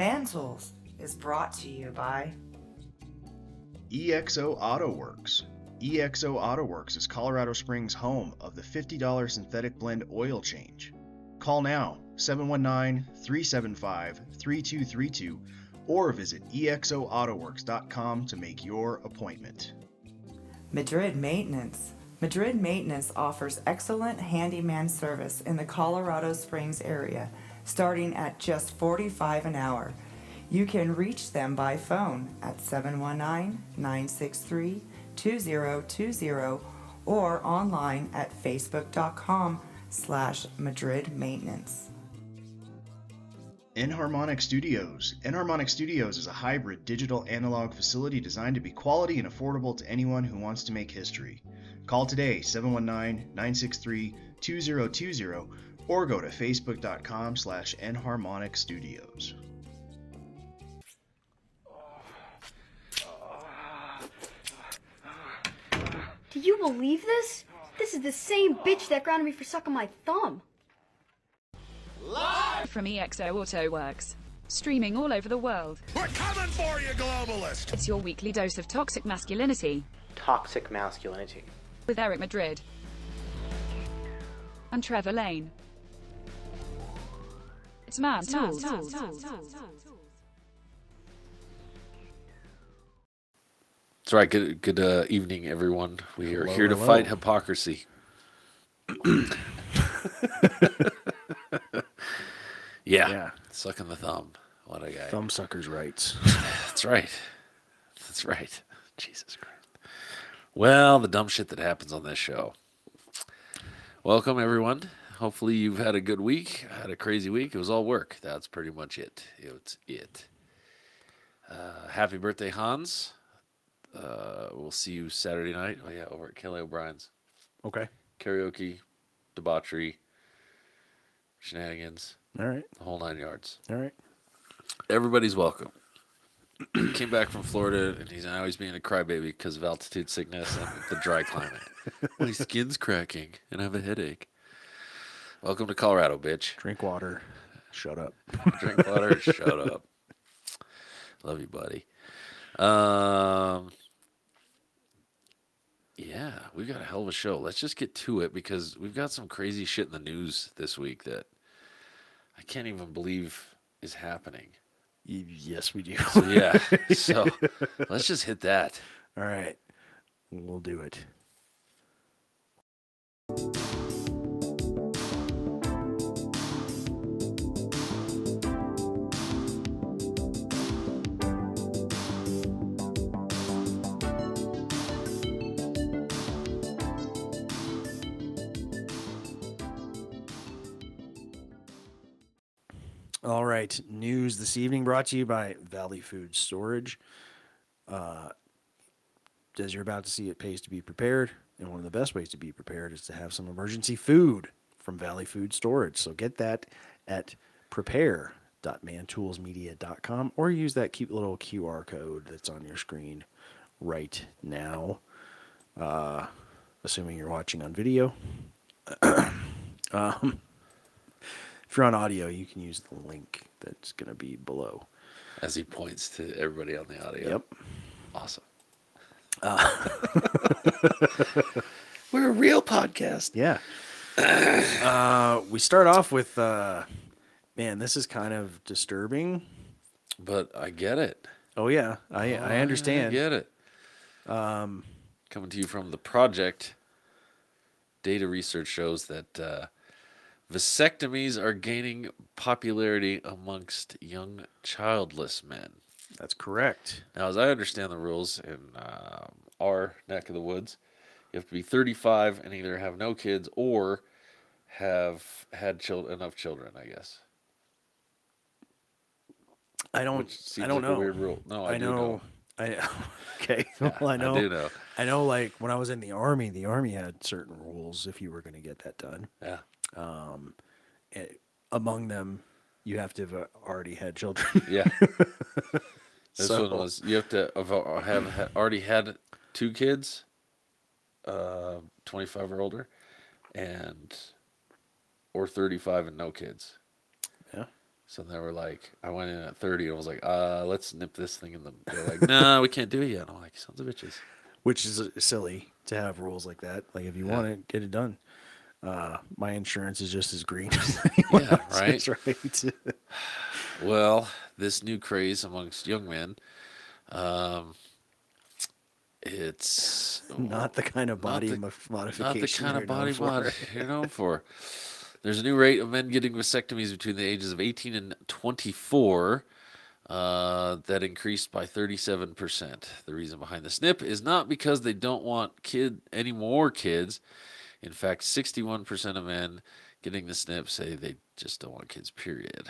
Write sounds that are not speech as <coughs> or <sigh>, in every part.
Man Tools is brought to you by EXO Auto Works. EXO Auto Works is Colorado Springs' home of the $50 synthetic blend oil change. Call now 719 375 3232 or visit exoautoworks.com to make your appointment. Madrid Maintenance. Madrid Maintenance offers excellent handyman service in the Colorado Springs area, starting at just 45 an hour. You can reach them by phone at 719-963-2020 or online at facebook.com slash Madrid Maintenance. Enharmonic Studios. Enharmonic Studios is a hybrid digital analog facility designed to be quality and affordable to anyone who wants to make history. Call today 719-963-2020 or go to facebook.com slash enharmonic studios. Do you believe this? This is the same bitch that grounded me for sucking my thumb. Live from EXO Auto Works. Streaming all over the world. We're coming for you, globalist! It's your weekly dose of toxic masculinity toxic masculinity. with Eric Madrid and Trevor Lane. It's Man Tools. That's right. Good good uh, evening, everyone. We are Hello, here to hello. fight hypocrisy. <coughs> yeah. Yeah. Sucking the thumb. What a guy. Thumbsuckers' rights. <laughs> That's right. That's right. Jesus Christ. Well, the dumb shit that happens on this show. Welcome, everyone. Hopefully, you've had a good week. I had a crazy week. It was all work. That's pretty much it. It's it. Uh, happy birthday, Hans. Uh, we'll see you Saturday night. Oh, yeah, over at Kelly O'Brien's. Okay. Karaoke, debauchery, shenanigans, All right. the whole nine yards. All right. Everybody's welcome. <clears throat> Came back from Florida, and he's now he's being a crybaby because of altitude sickness and the dry climate. <laughs> My skin's cracking, and I have a headache. Welcome to Colorado, bitch. Drink water. Shut up. Drink water. shut <laughs> up. Love you, buddy. Um, yeah, we've got a hell of a show. Let's just get to it because we've got some crazy shit in the news this week that I can't even believe is happening. Yes, we do. So yeah, <laughs> so let's just hit that. All right. We'll do it. All right. News this evening brought to you by Valley Food Storage. Uh, as you're about to see, it pays to be prepared. And one of the best ways to be prepared is to have some emergency food from Valley Food Storage. So get that at prepare.mantoolsmedia.com or use that cute little QR code that's on your screen right now. Uh, assuming you're watching on video. <coughs> um, if you're on audio, you can use the link that's going to be below. As he points to everybody on the audio. Yep. Awesome. <laughs> We're a real podcast. Yeah. <clears throat> uh, we start off with, uh, man, this is kind of disturbing. But I get it. Oh yeah, I I understand. I get it. Um, Coming to you from the project, data research shows that uh, vasectomies are gaining popularity amongst young childless men. That's correct. Now, as I understand the rules in um, our neck of the woods, you have to be 35 and either have no kids or have had chil- enough children, I guess. I don't. I don't like a know. weird rule. No, I I know. know. I <laughs> okay. <laughs> well, I know. I do know. I know. Like when I was in the army, the army had certain rules if you were going to get that done. Yeah. Eh, Among them, you have to have uh, already had children. <laughs> Yeah. <laughs> This So- one was you have to have, uh, have already had two kids, uh, 25 or older, and or 35 and no kids. Yeah. So they were like, I went in at 30 and I was like, uh, let's nip this thing in the. They're like, no, we can't do it yet. I'm like, sons of bitches. which is silly to have rules like that. Like if you want it, get it done. Uh, my insurance is just as green. <laughs> as anyone Yeah, else's, right? right. Well, this new craze amongst young men, um, it's <laughs> not the kind of body the- mod- not the modification. kind of body for. mod you're known <laughs> for. There's a new rate of men getting vasectomies between the ages of 18 and 24 uh, that increased by 37%. The reason behind the snip is not because they don't want kid any more kids. In fact, 61% of men getting the snip say they just don't want kids. Period.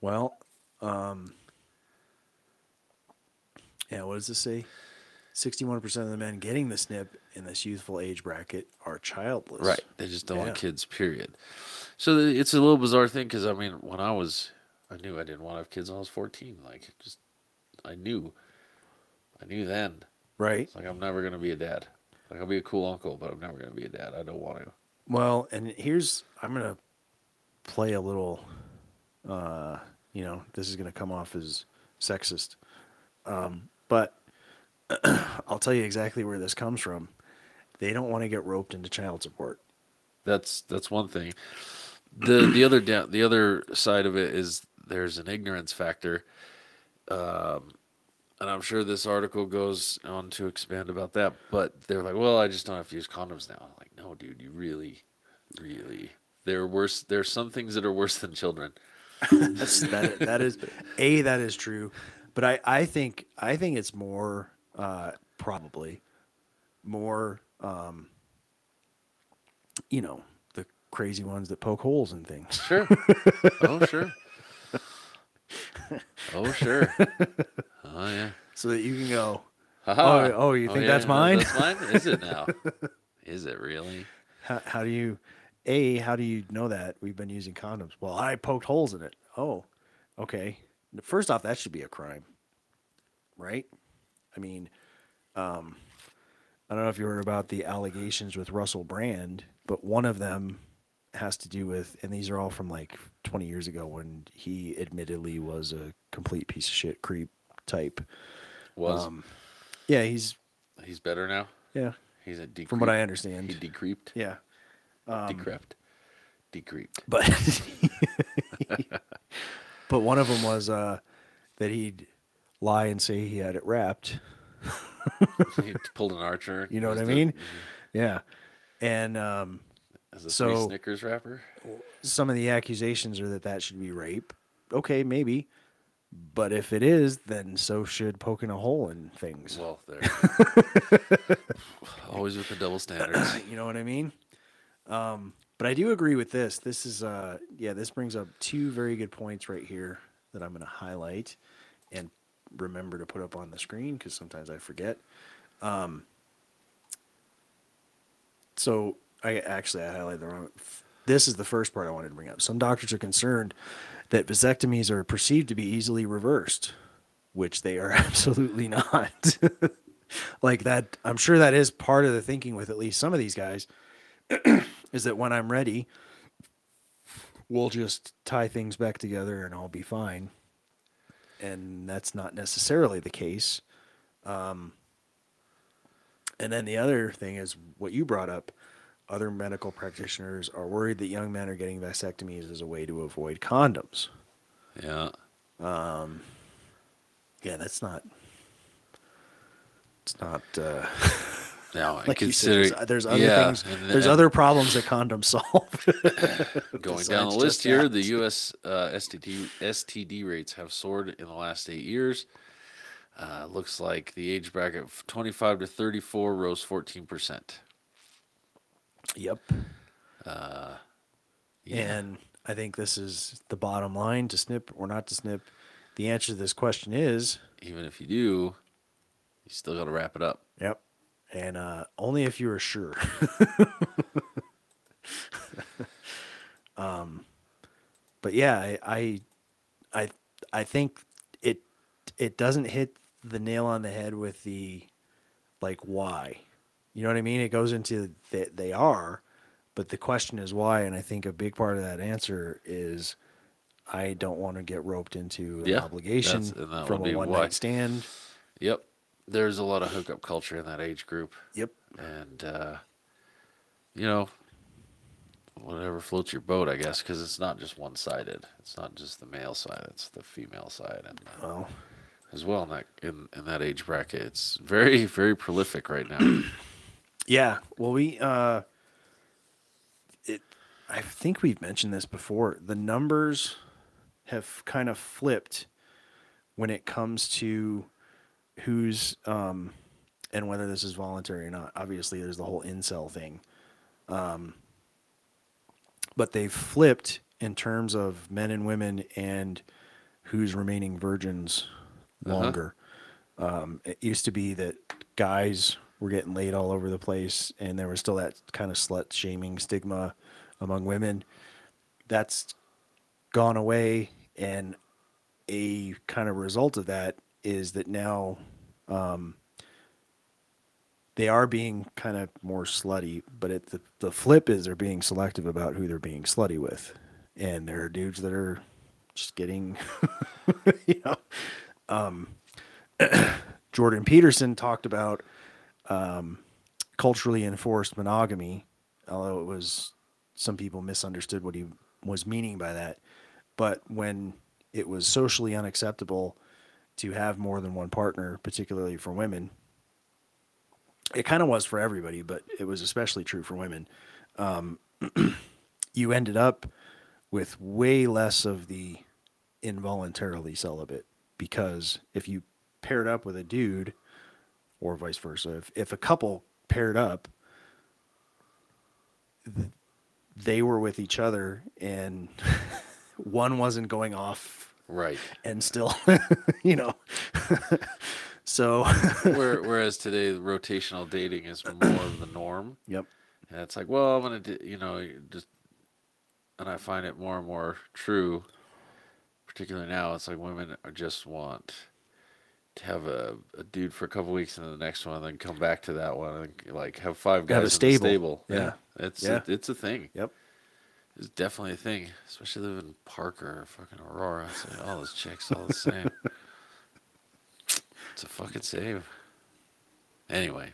Well, um, yeah. What does this say? Sixty-one percent of the men getting the snip in this youthful age bracket are childless. Right. They just don't Yeah. want kids, period. So it's a little bizarre thing because, I mean, when I was, I knew I didn't want to have kids when I was 14. Like, just, I knew. I knew then. Right. It's like, I'm never going to be a dad. Like, I'll be a cool uncle, but I'm never going to be a dad. I don't want to. Well, and here's I'm gonna play a little. Uh, you know, this is gonna come off as sexist, um, but <clears throat> I'll tell you exactly where this comes from. They don't want to get roped into child support. That's that's one thing. The the other down the other side of it is there's an ignorance factor. Um, and I'm sure this article goes on to expand about that. But they're like, well, I just don't have to use condoms now. I'm like, no, dude, you really, really. They're worse. There are some things that are worse than children. <laughs> That's that. That is a that is true, but I I think I think it's more uh, probably more um, you know the crazy ones that poke holes in things. Sure. <laughs> oh, sure. Oh, sure. <laughs> Oh, yeah. so that you can go. Oh, oh, you think that's yeah, mine? That's mine. Is it now? <laughs> Is it really? How, how do you, a how do you know that we've been using condoms? Well, I poked holes in it. Oh, okay. First off, that should be a crime, right? I mean, um, I don't know if you heard about the allegations with Russell Brand, but one of them has to do with, and these are all from like 20 years ago when he admittedly was a complete piece of shit creep type. Was Um, yeah, he's he's better now? yeah, He's a decreep. from what I understand. He decreeped. yeah. decrept. Decreeped. but <laughs> but one of them was uh, that he'd lie and say he had it wrapped. he pulled an archer. <laughs> You know what I mean? Yeah, and um, As a So- Snickers wrapper. some of the accusations are that that should be rape. Okay, maybe, but if it is, then so should poking a hole in things. Well, there. <laughs> <laughs> Always with the double standards. <clears throat> you know what I mean? Um, but I do agree with this. This is uh yeah, this brings up two very good points right here that I'm going to highlight and remember to put up on the screen because sometimes I forget. Um, so I actually I highlighted the wrong. This is the first part I wanted to bring up. Some doctors are concerned that vasectomies are perceived to be easily reversed, which they are <laughs> absolutely not. <laughs> like that, I'm sure that is part of the thinking with at least some of these guys <clears throat> is that when I'm ready, we'll just tie things back together and I'll be fine. And that's not necessarily the case. Um, and then the other thing is what you brought up. Other medical practitioners are worried that young men are getting vasectomies as a way to avoid condoms. Yeah. Yeah, that's not. It's not. Uh, <laughs> Now, <laughs> like you considering said, there's, there's other yeah, things. and- There's other problems that condoms <laughs> solve. going down the list here. The U.S. Uh, STD STD rates have soared in the last eight years. Uh, looks like the age bracket of 25 to 34 rose 14 percent. Yep. Yeah. And I think this is the bottom line to snip or not to snip. The answer to this question is Even if you do, you still got to wrap it up. yep. And uh, only if you are sure. <laughs> um, but yeah, I, I, I, I think it, it doesn't hit the nail on the head with the, like, why. You know what I mean? It goes into that they are, but the question is why, and I think a big part of that answer is I don't want to get roped into an Yeah, obligation that from a one why. night stand. Yep. There's a lot of hookup culture in that age group. Yep. And, uh, you know, whatever floats your boat, I guess, because it's not just one sided. It's not just the male side, it's the female side. And uh, Well, as well in that, in, in that age bracket, it's very, very prolific right now. <clears throat> yeah. Well, we uh, it. I think we've mentioned this before. The numbers have kind of flipped when it comes to who's um, and whether this is voluntary or not. Obviously, there's the whole incel thing. Um, but they've flipped in terms of men and women and who's remaining virgins Uh-huh. longer. Um, it used to be that guys were getting laid all over the place, and there was still that kind of slut shaming stigma among women. That's gone away, and a kind of result of that is that now um, they are being kind of more slutty, but it, the the flip is they're being selective about who they're being slutty with, and there are dudes that are just getting, <laughs> you know, um, <clears throat> Jordan Peterson talked about um, culturally enforced monogamy, although it was some people misunderstood what he was meaning by that. But when it was socially unacceptable to have more than one partner, particularly for women, it kind of was for everybody, but it was especially true for women. Um, <clears throat> you ended up with way less of the involuntarily celibate because if you paired up with a dude or vice versa, if, if a couple paired up, they were with each other and <laughs> one wasn't going off right. and still, <laughs> you know. <laughs> so, whereas today, rotational dating is more of the norm. yep. And it's like, well, I'm gonna, you know, just, and I find it more and more true, particularly now. It's like women are just want to have a, a dude for a couple weeks and then the next one, and then come back to that one, and like have five guys Have a stable. stable. Yeah. it's Yeah. It, it's a thing. Yep. It's definitely a thing, especially living in Parker or fucking Aurora. Like all those chicks all the same. it's a fucking save. Anyway,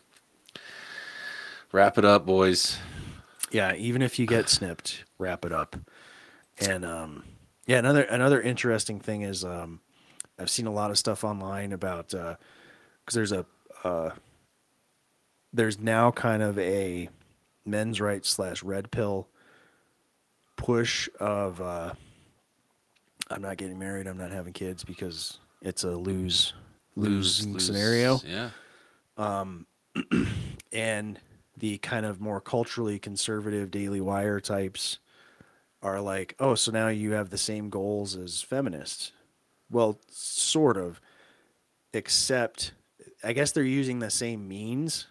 wrap it up, boys. Yeah, even if you get <sighs> snipped, wrap it up. And um, yeah, another another interesting thing is um, I've seen a lot of stuff online about because there's a uh, there's now kind of a men's rights slash red pill push of uh, I'm not getting married, I'm not having kids because it's a lose losing scenario Yeah. <clears throat> and the kind of more culturally conservative Daily Wire types are like, oh, so now you have the same goals as feminists. Well, sort of, except I guess they're using the same means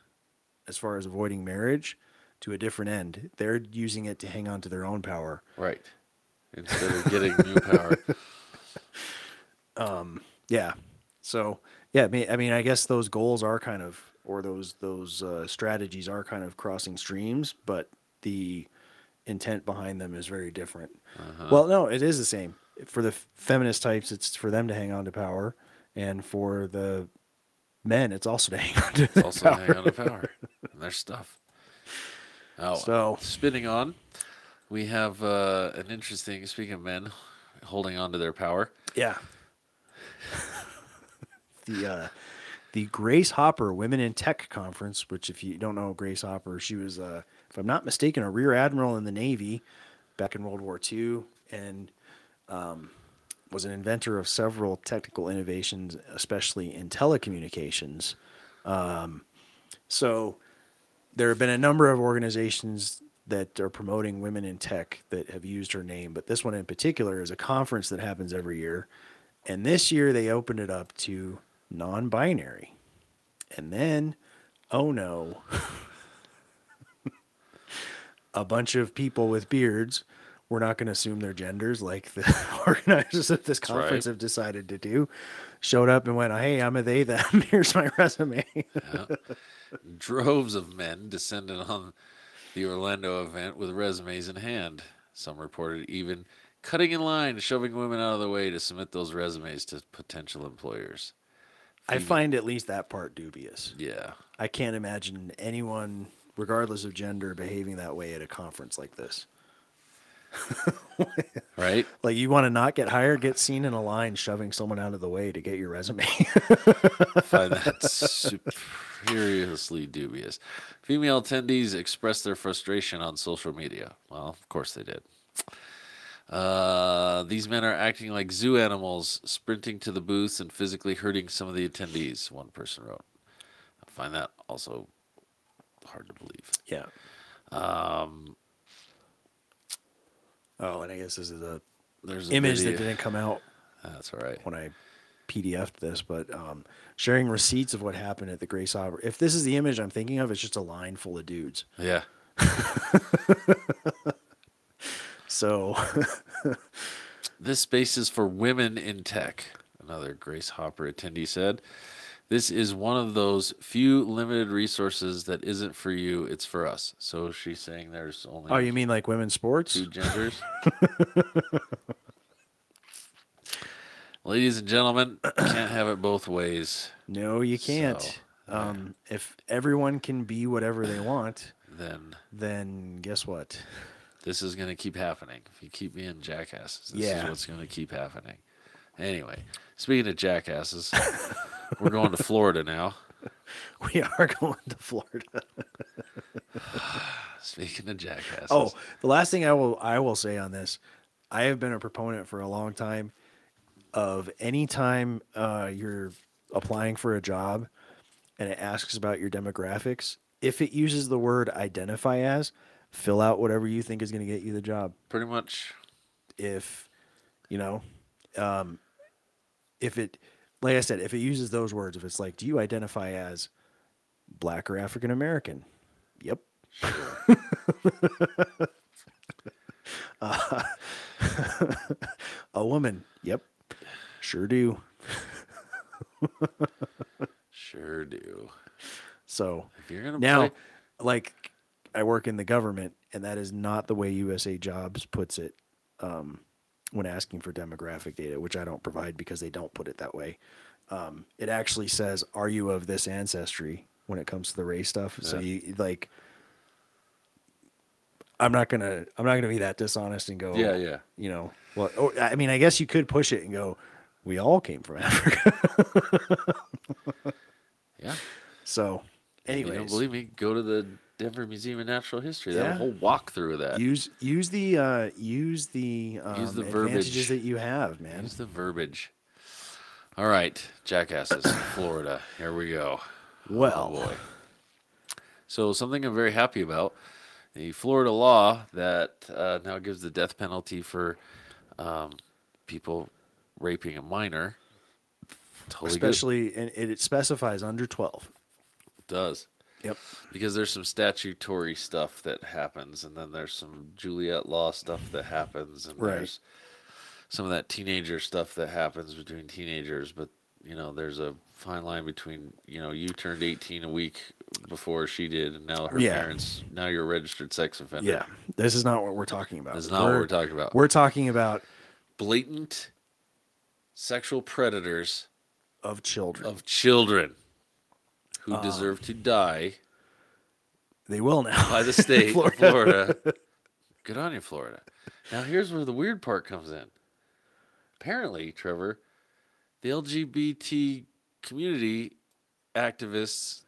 as far as avoiding marriage to a different end. They're using it to hang on to their own power. Right. Instead of getting new power. <laughs> Um, Yeah. So yeah, I mean, I mean, I guess those goals are kind of, or those those uh, strategies are kind of crossing streams, but the intent behind them is very different. Well, no, it is the same for the feminist types. It's for them to hang on to power, and for the men, it's also to <laughs> hang on to their also power. hang on to power and their stuff. Oh, So- spinning on, we have uh, an interesting. Speaking of men holding on to their power, Yeah. <laughs> the uh, the Grace Hopper Women in Tech Conference, which if you don't know Grace Hopper, she was, uh, if I'm not mistaken, a rear admiral in the Navy back in World War II, and um, was an inventor of several technical innovations, especially in telecommunications. Um, so there have been a number of organizations that are promoting women in tech that have used her name, but this one in particular is a conference that happens every year. And this year they opened it up to non binary. And then, oh no, <laughs> a bunch of people with beards, we're not going to assume their genders like the <laughs> organizers of this conference right. have decided to do, showed up and went, hey, I'm a they, them. <laughs> Here's my resume. droves of men descended on the Orlando event with resumes in hand. Some reported even cutting in line, shoving women out of the way to submit those resumes to potential employers. I find at least that part dubious. Yeah. I can't imagine anyone, regardless of gender, behaving that way at a conference like this. <laughs> Right? Like you want to not get hired, get seen in a line shoving someone out of the way to get your resume. find that <laughs> seriously dubious. Female attendees expressed their frustration on social media. Well, of course they did. Uh, these men are acting like zoo animals, sprinting to the booths and physically hurting some of the attendees, one person wrote. I find that also hard to believe. yeah. Um. Oh, and I guess this is a There's a image video. that didn't come out That's all right. when I PDF'd this, but um, sharing receipts of what happened at the Grace Hopper. If this is the image I'm thinking of, it's just a line full of dudes. Yeah. <laughs> So <laughs> This space is for women in tech, another Grace Hopper attendee said. This is one of those few limited resources that isn't for you, it's for us. So she's saying there's only Oh, you mean like women's sports? two genders. <laughs> Ladies and gentlemen, can't have it both ways. No, you can't. So, um, if everyone can be whatever they want, Then then guess what? this is going to keep happening. If you keep being jackasses, this Yeah. is what's going to keep happening. Anyway, speaking of jackasses, <laughs> we're going to Florida now. <laughs> We are going to Florida. <sighs> Speaking of jackasses. Oh, the last thing I will I will say on this, I have been a proponent for a long time of anytime uh, you're applying for a job and it asks about your demographics, if it uses the word identify as, fill out whatever you think is going to get you the job. pretty much. If you know, um, if it, like I said, if it uses those words, if it's like, do you identify as black or African American? Yep. Sure. <laughs> Uh, <laughs> a woman. Yep. Sure do. Sure do. So If you're gonna now, play, like, I work in the government, and that is not the way USA Jobs puts it um, when asking for demographic data, which I don't provide because they don't put it that way. Um, it actually says, "Are you of this ancestry?" when it comes to the race stuff. So you like. I'm not gonna. I'm not gonna be that dishonest and go. Yeah, yeah. You know. Well, oh, I mean, I guess you could push it and go. We all came from <laughs> Africa. yeah. so, anyways, believe me? Go to the Denver Museum of Natural History. They have a Yeah. whole walkthrough of that. use use the uh, use the um, Use the advantages verbiage. that you have, man. Use the verbiage. All right, jackasses, <coughs> Florida. Here we go. Well, Oh boy. So something I'm very happy about: the Florida law that uh, now gives the death penalty for um, people raping a minor. Totally good. especially and it, it specifies under twelve. does. Yep. because there's some statutory stuff that happens and then there's some Juliet law stuff that happens and Right. there's some of that teenager stuff that happens between teenagers but you know there's a fine line between you know you turned 18 a week before she did and now her Yeah. parents now you're a registered sex offender Yeah, this is not what we're talking about. This is not what we're talking about. We're talking about blatant sexual predators of children. of children who Um, deserve to die they will now by the <laughs> state of Florida. <laughs> Good on you, Florida. Now here's where the weird part comes in. Apparently, Trevor, the LGBT community activists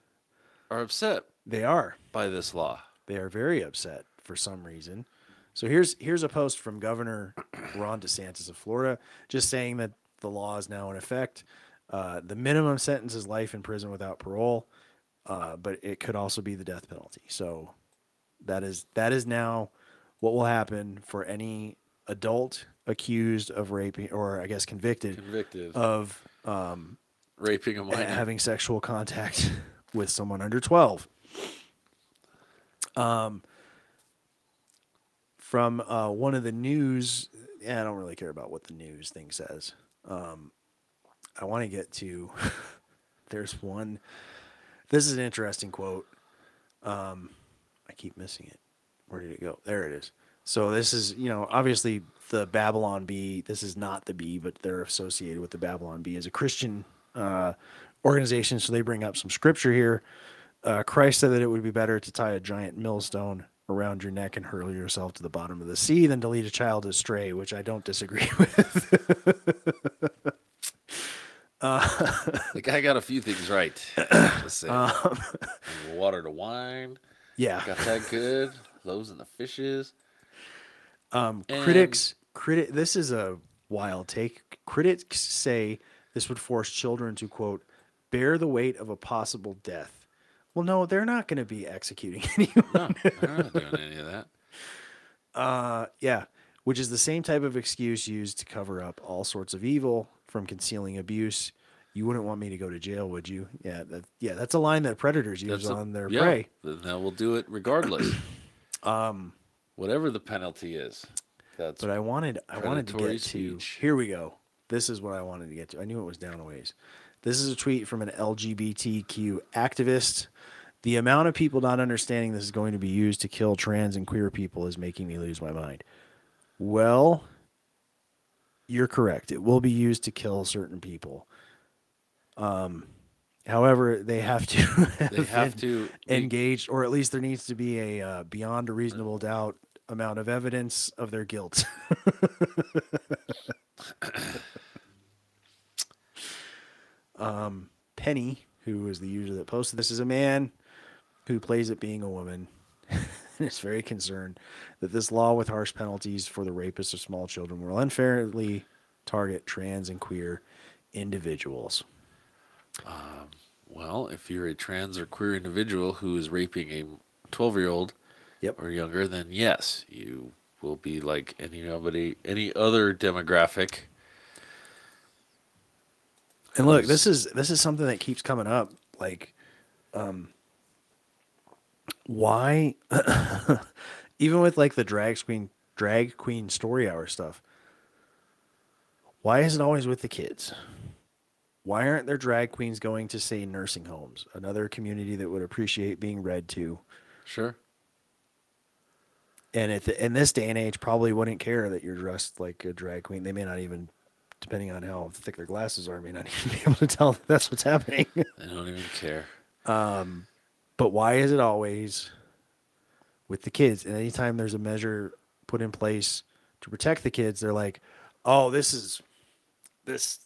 are upset They are. by this law. They are very upset for some reason. So here's here's a post from Governor Ron DeSantis of Florida, just saying that the law is now in effect. Uh, the minimum sentence is life in prison without parole, uh, but it could also be the death penalty. So that is that is now what will happen for any adult accused of raping, or I guess convicted, Convicted of um, raping a minor. having sexual contact <laughs> with someone under 12. Um, from uh, one of the news, yeah, I don't really care about what the news thing says. Um, I want to get to, <laughs> there's one, this is an interesting quote. Um, I keep missing it. where did it go? There it is. So this is, you know, obviously the Babylon Bee. This is not the Bee, but they're associated with the Babylon Bee as a Christian uh, organization. So they bring up some scripture here. Uh, Christ said that it would be better to tie a giant millstone around your neck and hurl yourself to the bottom of the sea than to lead a child astray, which I don't disagree <laughs> with. The guy got a few things right. <coughs> Just saying. Um, Water to wine. yeah. Got that good. Loaves and the fishes. Um, And- critics, critic. This is a wild take. Critics say this would force children to quote bear the weight of a possible death. Well, no, they're not going to be executing <laughs> anyone. No, they're not doing any of that. Uh, yeah, which is the same type of excuse used to cover up all sorts of evil from concealing abuse. You wouldn't want me to go to jail, would you? Yeah, that, yeah, that's a line that predators use a- on their yeah, prey. Then that will do it regardless. <clears throat> um, whatever the penalty is. That's But I wanted I wanted to get to here we go. This is what I wanted to get to. I knew it was down a ways. This is a tweet from an LGBTQ activist. The amount of people not understanding this is going to be used to kill trans and queer people is making me lose my mind. Well, you're correct. It will be used to kill certain people. Um, however, they have to <laughs> they have to engaged, or at least there needs to be a uh, beyond a reasonable doubt amount of evidence of their guilt. <laughs> um, Penny, who is the user that posted this, is a man who plays at being a woman <laughs> <laughs> is very concerned that this law with harsh penalties for the rapists of small children will unfairly target trans and queer individuals. Well, if you're a trans or queer individual who is raping a 12 year old Yep. or younger, then yes, you will be like anybody, any other demographic. And look, this is this is something that keeps coming up. Like, um, why? <laughs> even with like the drag queen drag queen story hour stuff, why is it always with the kids? Why aren't there drag queens going to say nursing homes, another community that would appreciate being read to? Sure. And at the, in this day and age, probably wouldn't care that you're dressed like a drag queen. They may not even, depending on how thick their glasses are, may not <laughs> even be able to tell that that's what's happening. They don't even care. Um, But why is it always with the kids? And anytime there's a measure put in place to protect the kids, they're like, "Oh, this is this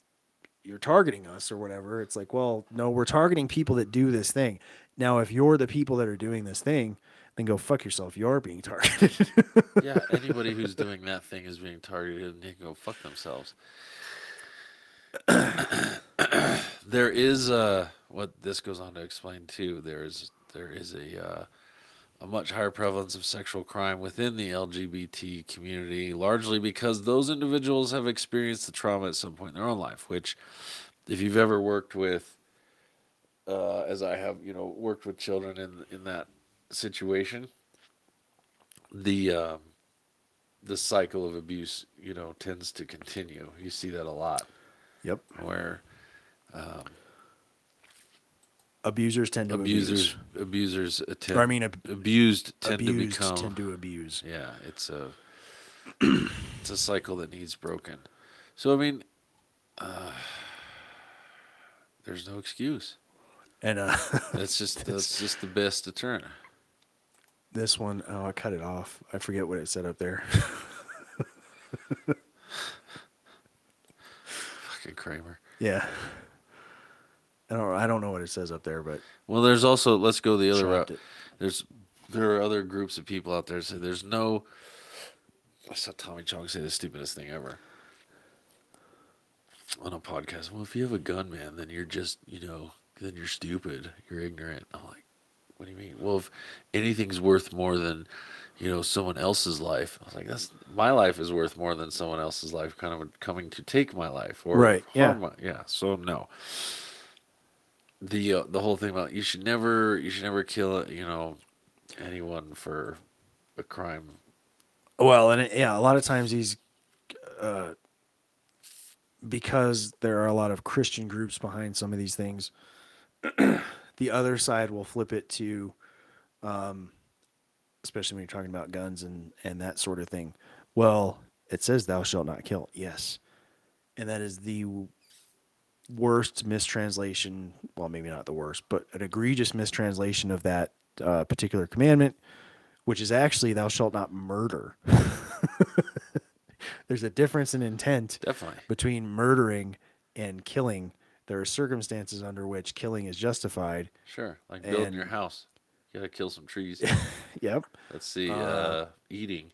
you're targeting us or whatever." It's like, "Well, no, we're targeting people that do this thing." Now, if you're the people that are doing this thing, then go fuck yourself. You're being <laughs> targeted. Yeah, anybody who's doing that thing is being targeted and they can go fuck themselves. <coughs> there is uh what this goes on to explain too. There is there is a uh, a much higher prevalence of sexual crime within the LGBT community, largely because those individuals have experienced the trauma at some point in their own life. Which, if you've ever worked with, uh, as I have, you know, worked with children in in that situation, the um, the cycle of abuse, you know, tends to continue. You see that a lot, yep. where Abusers tend to abusers abuse. abusers attempt, Or, I mean, ab- abused tend abused to become tend to abuse. yeah. It's a it's a cycle that needs broken. So I mean, uh, there's no excuse. And uh, <laughs> That's just that's just the best deterrent. this one, oh, I cut it off. I forget what it said up there. <laughs> Fucking Kramer. yeah. I don't. I don't know what it says up there, but Well, there's also let's go the other route. it. There's there are other groups of people out there. So there's no. I saw Tommy Chong say the stupidest thing ever on a podcast. Well, if you have a gun, man, then you're just you know then you're stupid. You're ignorant. I'm like, what do you mean? Well, if anything's worth more than you know someone else's life, I was like, that's my life is worth more than someone else's life, kind of coming to take my life or Right, yeah. my- yeah. So no the uh, the whole thing about you should never you should never kill you know anyone for a crime. well, and it, yeah, a lot of times these, uh, because there are a lot of Christian groups behind some of these things. <clears throat> the other side will flip it to, um, especially when you're talking about guns and and that sort of thing. Well, it says thou shalt not kill. Yes. And that is the worst mistranslation, well maybe not the worst, but an egregious mistranslation of that uh, particular commandment, which is actually thou shalt not murder. <laughs> There's a difference in intent Definitely. between murdering and killing. There are circumstances under which killing is justified. Sure. Like building your house. You gotta kill some trees. <laughs> Yep. Let's see. Uh, Uh, eating.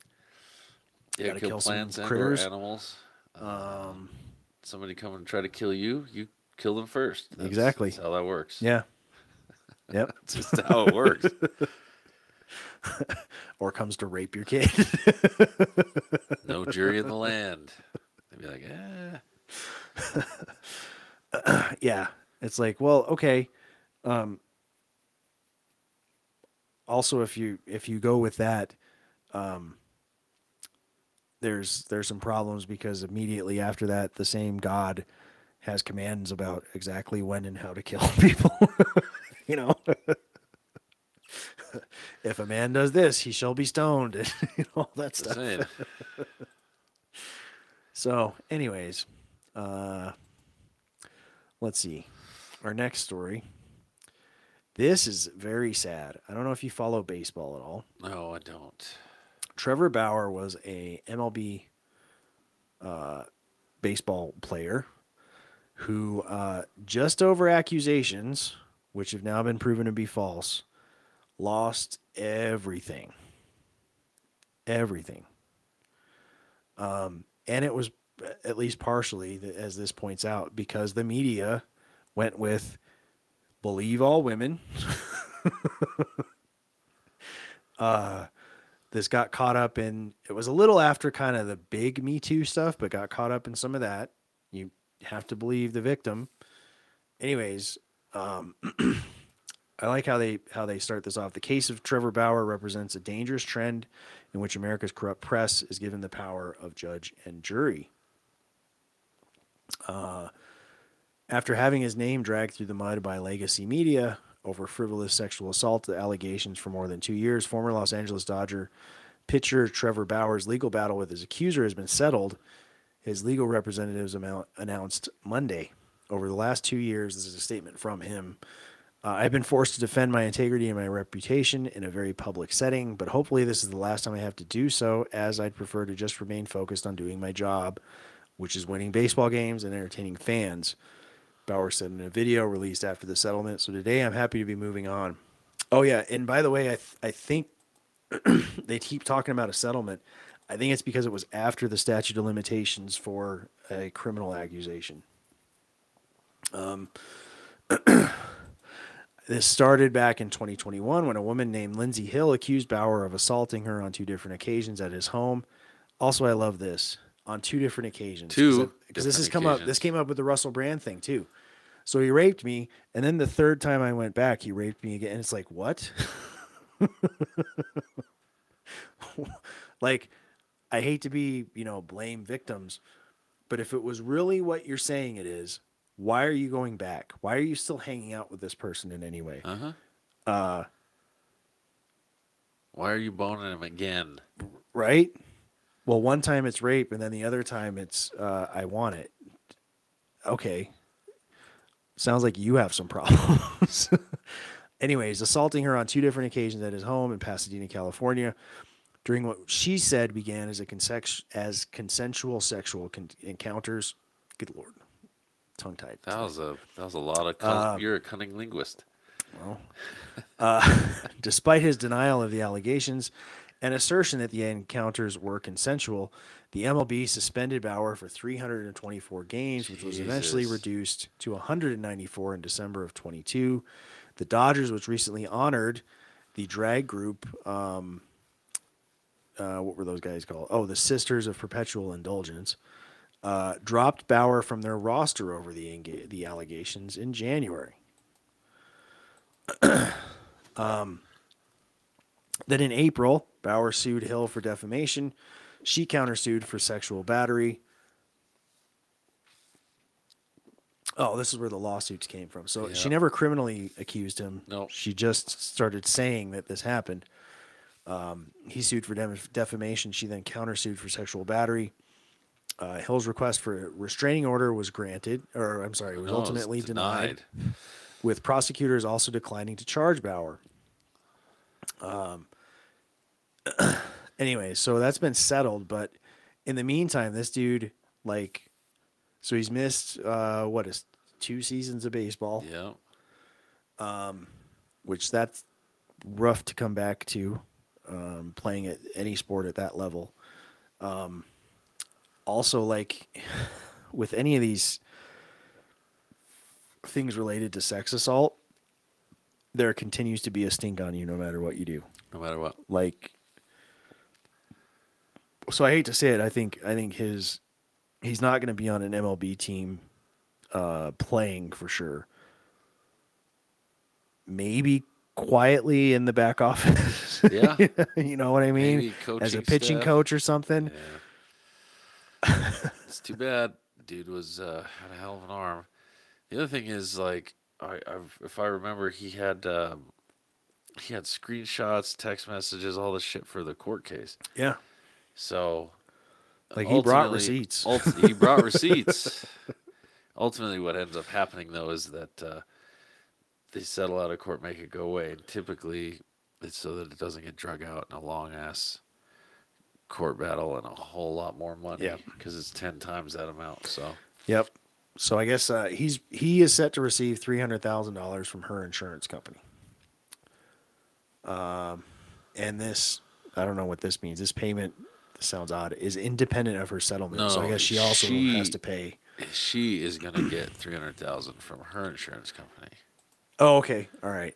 Yeah, gotta kill, kill some plants and or critters. animals. Um, Somebody come and try to kill you, you kill them first. That's- Exactly. That's how that works. yeah. <laughs> Yep. That's just how it works. <laughs> or comes to rape your kid. <laughs> no jury in the land. They'd be like, eh. yeah. It's like, well, okay. Um, also, if you if you go with that, um, there's there's some problems because immediately after that, the same God has commands about exactly when and how to kill <laughs> people. you know, if a man does this, he shall be stoned, <laughs> and you know, all that stuff. saying. <laughs> So, anyways, uh, let's see. Our next story. This is very sad. I don't know if you follow baseball at all. No, I don't. Trevor Bauer was a MLB uh, baseball player who, uh, just over accusations, which have now been proven to be false, lost everything. Everything. Um, and it was at least partially, as this points out, because the media went with believe all women. <laughs> uh, this got caught up in it was a little after kind of the big me too stuff but got caught up in some of that. You have to believe the victim. Anyways um <clears throat> i like how they how they start this off. The case of trevor bauer represents a dangerous trend in which america's corrupt press is given the power of judge and jury. Uh after having his name dragged through the mud by legacy media over frivolous sexual assault allegations for more than two years, former Los Angeles Dodger pitcher Trevor Bauer's legal battle with his accuser has been settled. His legal representatives announced Monday. Over the last two years, this is a statement from him. Uh, I've been forced to defend my integrity and my reputation in a very public setting, but hopefully, this is the last time I have to do so, as I'd prefer to just remain focused on doing my job, which is winning baseball games and entertaining fans. Bauer said in a video released after the settlement. So today I'm happy to be moving on. Oh yeah, and by the way, I th- I think <clears throat> they keep talking about a settlement. I think it's because it was after the statute of limitations for a criminal accusation. Um, <clears throat> this started back in 2021 when a woman named Lindsay Hill accused Bauer of assaulting her on two different occasions at his home. Also, I love this on two different occasions. Two because this has come up. This came up with the Russell Brand thing too. So he raped me, and then the third time I went back, he raped me again. And it's like what? <laughs> like, I hate to be, you know, blame victims, but if it was really what you're saying it is, why are you going back? Why are you still hanging out with this person in any way? Uh huh. Uh, Why are you boning him again? right? Well, one time it's rape, and then the other time it's uh, I want it. Okay, sounds like you have some problems. <laughs> Anyways, assaulting her on two different occasions at his home in Pasadena, California, during what she said began as a consex- as consensual sexual con- encounters. Good lord, tongue tied. That was a that was a lot of. Cun- Uh, you're a cunning linguist. Uh, <laughs> despite his denial of the allegations and assertion that the encounters were consensual, the MLB suspended Bauer for 324 games, which was eventually reduced to 194 in December of 22. The Dodgers, which recently honored the drag group, um, uh, what were those guys called? Oh, the Sisters of Perpetual Indulgence, uh, dropped Bauer from their roster over the enga- the allegations in January. <clears throat> Um, Then in April, Bauer sued Hill for defamation. She countersued for sexual battery. Oh, this is where the lawsuits came from. So she never criminally accused him. No. She just started saying that this happened. Um, he sued for def- defamation. She then countersued for sexual battery. Uh, Hill's request for a restraining order was granted, or I'm sorry, it was No, it's ultimately denied. with prosecutors also declining to charge Bauer. Um, <clears throat> anyway, so that's been settled, but in the meantime, this dude, like, so he's missed uh, what is two seasons of baseball, Yeah. Um, which that's rough to come back to, um, playing at any sport at that level. Um, also, like, <laughs> with any of these things related to sex assault, there continues to be a stink on you no matter what you do. No matter what. Like, so I hate to say it. I think I think his he's not going to be on an MLB team uh, playing for sure. Maybe quietly in the back <laughs> office. Yeah. <laughs> you know what I mean? Maybe As a pitching staff. coach or something. It's too bad. Dude was uh, had a hell of an arm. The other thing is like I, I've, if I remember, he had um, he had screenshots, text messages, all this shit for the court case. Yeah. So, Like, he brought receipts. he brought <laughs> receipts. Ultimately, what ends up happening though is that uh, they settle out of court, make it go away, and typically it's so that it doesn't get drug out in a long ass court battle and a whole lot more money. Yep. because it's ten times that amount. So Yep. So I guess uh, he's he is set to receive three hundred thousand dollars from her insurance company. Um, and this I don't know what this means. This payment sounds odd is independent of her settlement. so I guess she also she- has to pay. she is gonna get three hundred thousand from her insurance company. Oh, okay. All right.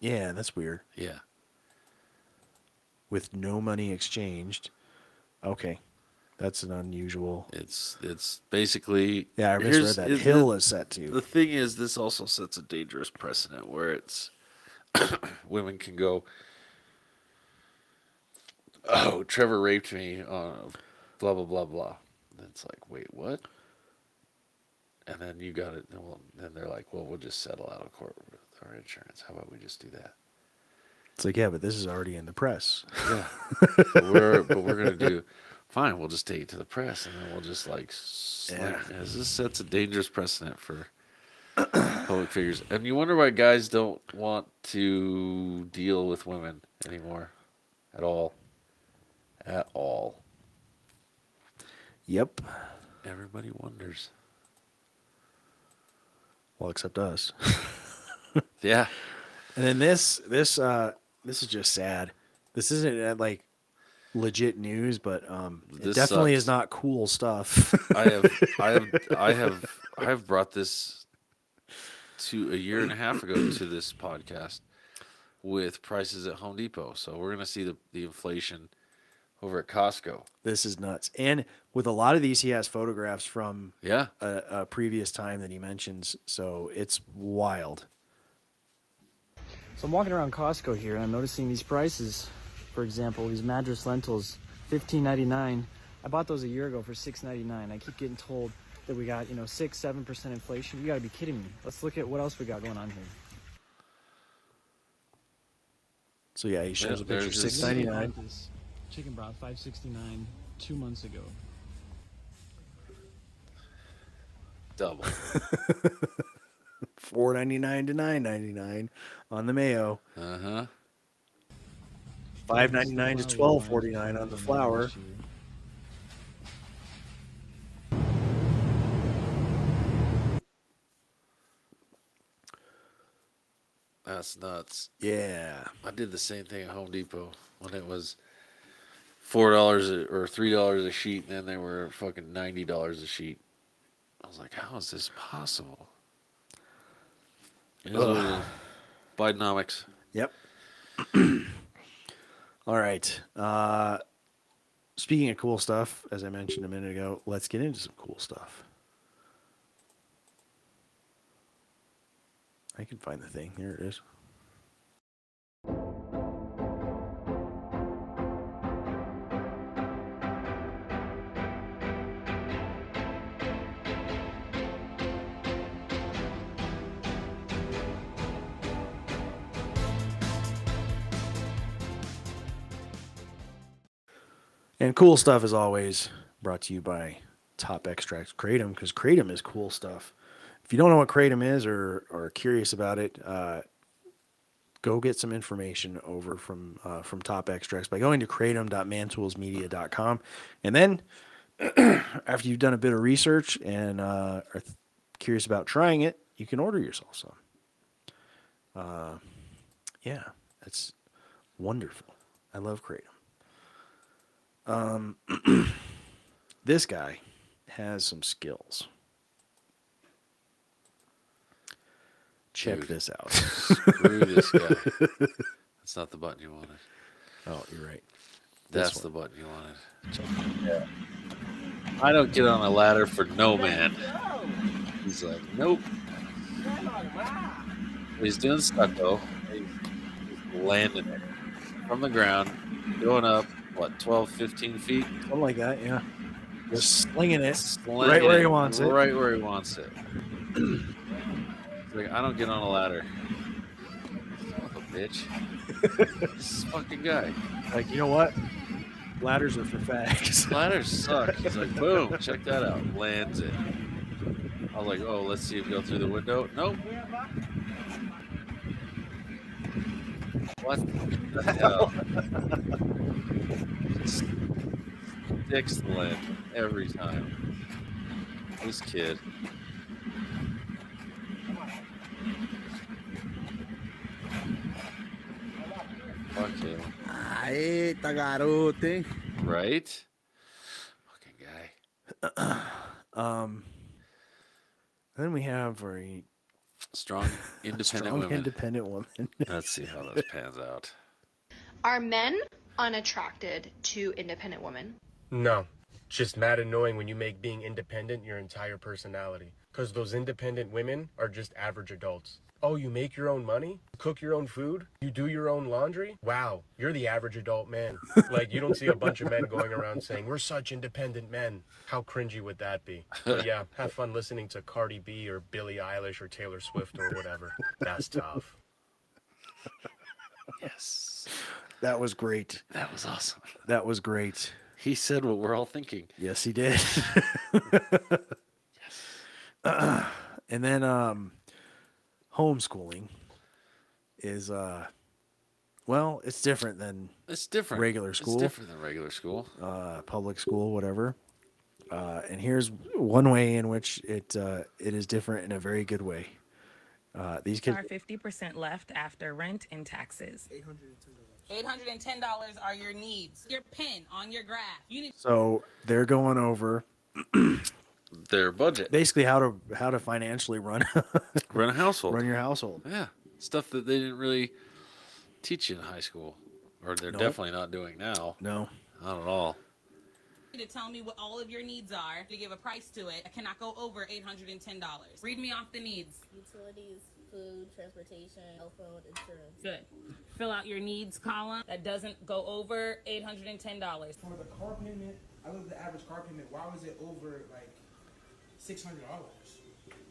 Yeah, that's weird. Yeah, With no money exchanged. Okay. That's an unusual. it's it's basically Yeah, I misread that. Hill the- is set to. The thing is, this also sets a dangerous precedent where it's <coughs> women can go, "Oh, Trevor raped me," uh, blah blah blah blah. And it's like, wait, what? And then you got it. Well, then they're like, "Well, we'll just settle out of court with our insurance. How about we just do that?" It's like, yeah, but this is already in the press. Yeah, but we're but we're gonna do fine. We'll just take it to the press, and then we'll just like, Yeah. This sets a dangerous precedent for <coughs> public figures, and you wonder why guys don't want to deal with women anymore, at all, at all. Yep. Everybody wonders. Well, except us. <laughs> Yeah, And then this, this, uh, this is just sad. This isn't uh, like legit news, but um, it This definitely sucks. is not cool stuff. I have, I have, <laughs> I have, I have brought this to a year and a half ago to this podcast with prices at Home Depot. So we're gonna see the the inflation over at Costco. this is nuts. And with a lot of these, he has photographs from Yeah, a, a previous time that he mentions, so it's wild. So I'm walking around Costco here and I'm noticing these prices. For example, these Madras lentils, $15.99. I bought those a year ago for $6.99. I keep getting told that we got, you know, six, seven percent inflation. You gotta be kidding me. Let's look at what else we got going on here. So yeah, he shows a picture six ninety nine. This chicken broth, $5.69 two months ago. double. <laughs> Four ninety nine to nine ninety nine on the mayo. Uh huh. Five ninety nine to Flour twelve wise, forty nine on the $15 flour. That's nuts. Yeah. I did the same thing at Home Depot when it was four dollars or three dollars a sheet, and then they were fucking ninety dollars a sheet. I was like, how is this possible? It is what it is. Bidenomics. Yep. <clears throat> All right. Uh, speaking of cool stuff, as I mentioned a minute ago, let's get into some cool stuff. I can find the thing. Here it is. And cool stuff is always brought to you by Top Extracts Kratom because Kratom is cool stuff. If you don't know what Kratom is or or are curious about it, uh, go get some information over from uh, from Top Extracts by going to kratom.mantoolsmedia.com, and then <clears throat> after you've done a bit of research and uh, are th- curious about trying it, you can order yourself some. Uh, yeah, that's wonderful. I love Kratom. Um, <clears throat> this guy has some skills. Check Dude. this out. Screw this guy. <laughs> That's not the button you wanted. Oh, you're right. This That's the button you wanted. I don't get on a ladder for no man. He's like, nope. He's doing stucco. He's he's landing it from the ground, going up, what, 12, 15 feet? Something like that, yeah. Just slinging it Slinging right where he wants it. Right where he wants it. Like, I don't get on a ladder. Son of a bitch. <laughs> this fucking guy. Like, you know what? Ladders are for fags. <laughs> Ladders suck. He's like, boom, <laughs> check that out. Lands it. I was like, oh, let's see him go through the window. Nope. What the hell? Just Sticks the land every time. This kid. Fuck him. Eita, garoto, hein? Right? Fucking guy. <clears throat> Um, then we have very Strong, independent strong, women. independent woman. Let's see how this pans out. Are men unattracted to independent women? No. Just mad annoying when you make being independent your entire personality. Because those independent women are just average adults. Oh, you make your own money? Cook your own food? You do your own laundry? Wow, you're the average adult man. like, you don't see a bunch of men going around saying, We're such independent men. How cringy would that be? But yeah, have fun listening to Cardi B or Billie Eilish or Taylor Swift or whatever. That's tough. Yes. that was great. That was awesome. That was great. He said what we're all thinking. Yes, he did. Yes. <laughs> and then um homeschooling is uh well, it's different than It's different. regular school. It's different than regular school. uh public school, whatever. Uh and here's one way in which it uh it is different in a very good way. Uh these kids are 50% left after rent and taxes. $810 are your needs. Your pen on your graph. You need so they're going over <clears throat> Their budget. basically how to how to financially run <laughs> Run a household. run your household. Yeah. Stuff that they didn't really teach you in high school. Or they're Nope. definitely not doing now. No. Not at all. To tell me what all of your needs are to give a price to it. I cannot go over $810. Read me off the needs. Utilities, food, transportation, cell phone, insurance. Good. Fill out your needs column that doesn't go over $810. For the car payment, I looked at the average car payment. Why was it over like six hundred dollars?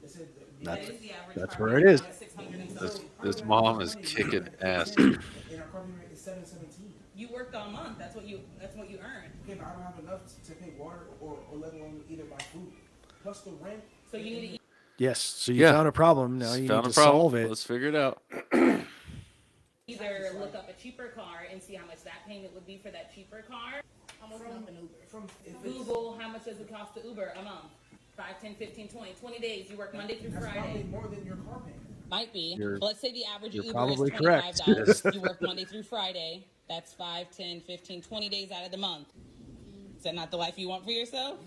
They said the, That's- That is the average that's car where it payment, is. not 600 This, this mom is kicking ass. And our car payment is seven seventeen. You worked all month. That's what you that's what you earned. Okay, but I don't have enough to pay water or, or let alone either buy food. Plus the rent. So you need to Yes. So you Yeah. found a problem. Now you Found need a to problem. solve it. Let's figure it out. <clears throat> either look up a cheaper car and see how much that payment would be for that cheaper car. How much from, an Uber? From if it's, Google how much does it cost to Uber a month? 5, 10, 15, 20. 20 days. You work Monday through that's probably Friday. more than your car payment. Might be. You're- But let's say the average you're Uber probably is correct. $25. <laughs> you work Monday through Friday. That's 5, 10, 15, 20 days out of the month. Is that not the life you want for yourself?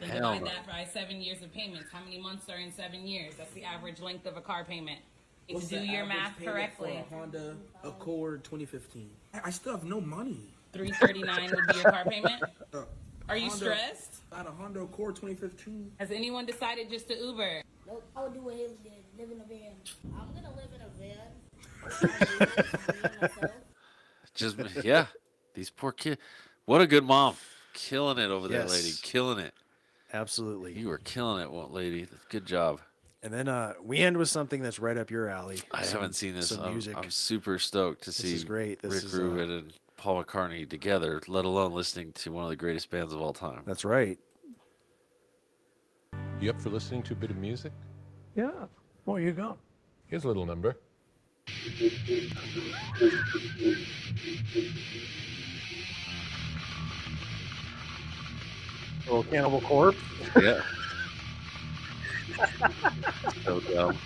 Then Hell divide no. that by seven years of payments. How many months are in seven years? That's the average length of a car payment. If What's you do the your average math payment correctly, For a Honda Accord 2015. I, I still have no money. 339 would be your car payment. <laughs> Uh, Are you Honda- stressed? I had a Honda Accord 2015. Has anyone decided just to Uber? Nope. I would do what Haley did. Live in a van. I'm gonna live in a van. Me and myself. Just yeah. These poor kids. What a good mom. Killing it over there, lady. Killing it. Absolutely. You were killing it, lady. Good job. And then uh, we end with something that's right up your alley. I Some- haven't seen this. Some I'm, music. I'm super stoked to This see is great. This Rick is, uh, Rubin and Paul McCartney together, let alone listening to one of the greatest bands of all time. That's right. You up for listening to a bit of music? Yeah. Where you go? Here's a little number. Little Cannibal Corpse. Yeah. <laughs> so dumb.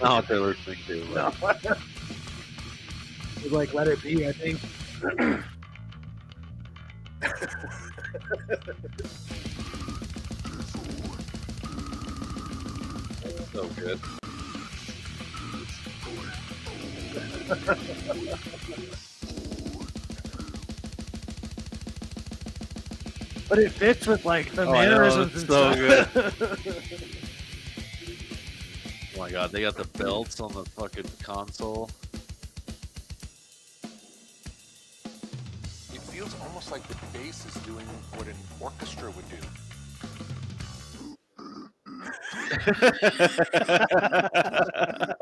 Not what they're listening to. It's like Let It Be, I think. So good. But it fits with like the Oh, I know, mannerisms it's and so stuff. <laughs> Oh my god, they got the belts on the fucking console. It feels almost like the bass is doing what an orchestra would do. <laughs> <laughs>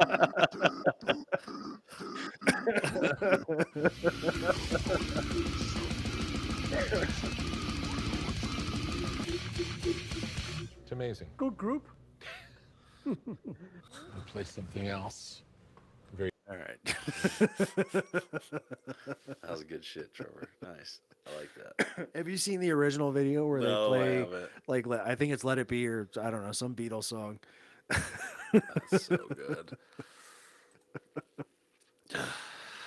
It's amazing. Good group. I'll play something else. Very all right. <laughs> That was good shit, Trevor. Nice. I like that. <coughs> Have you seen the original video where No, they play haven't. like I think it's Let It Be or I don't know some Beatles song. That's so good. <laughs> <sighs> <sighs> <sighs>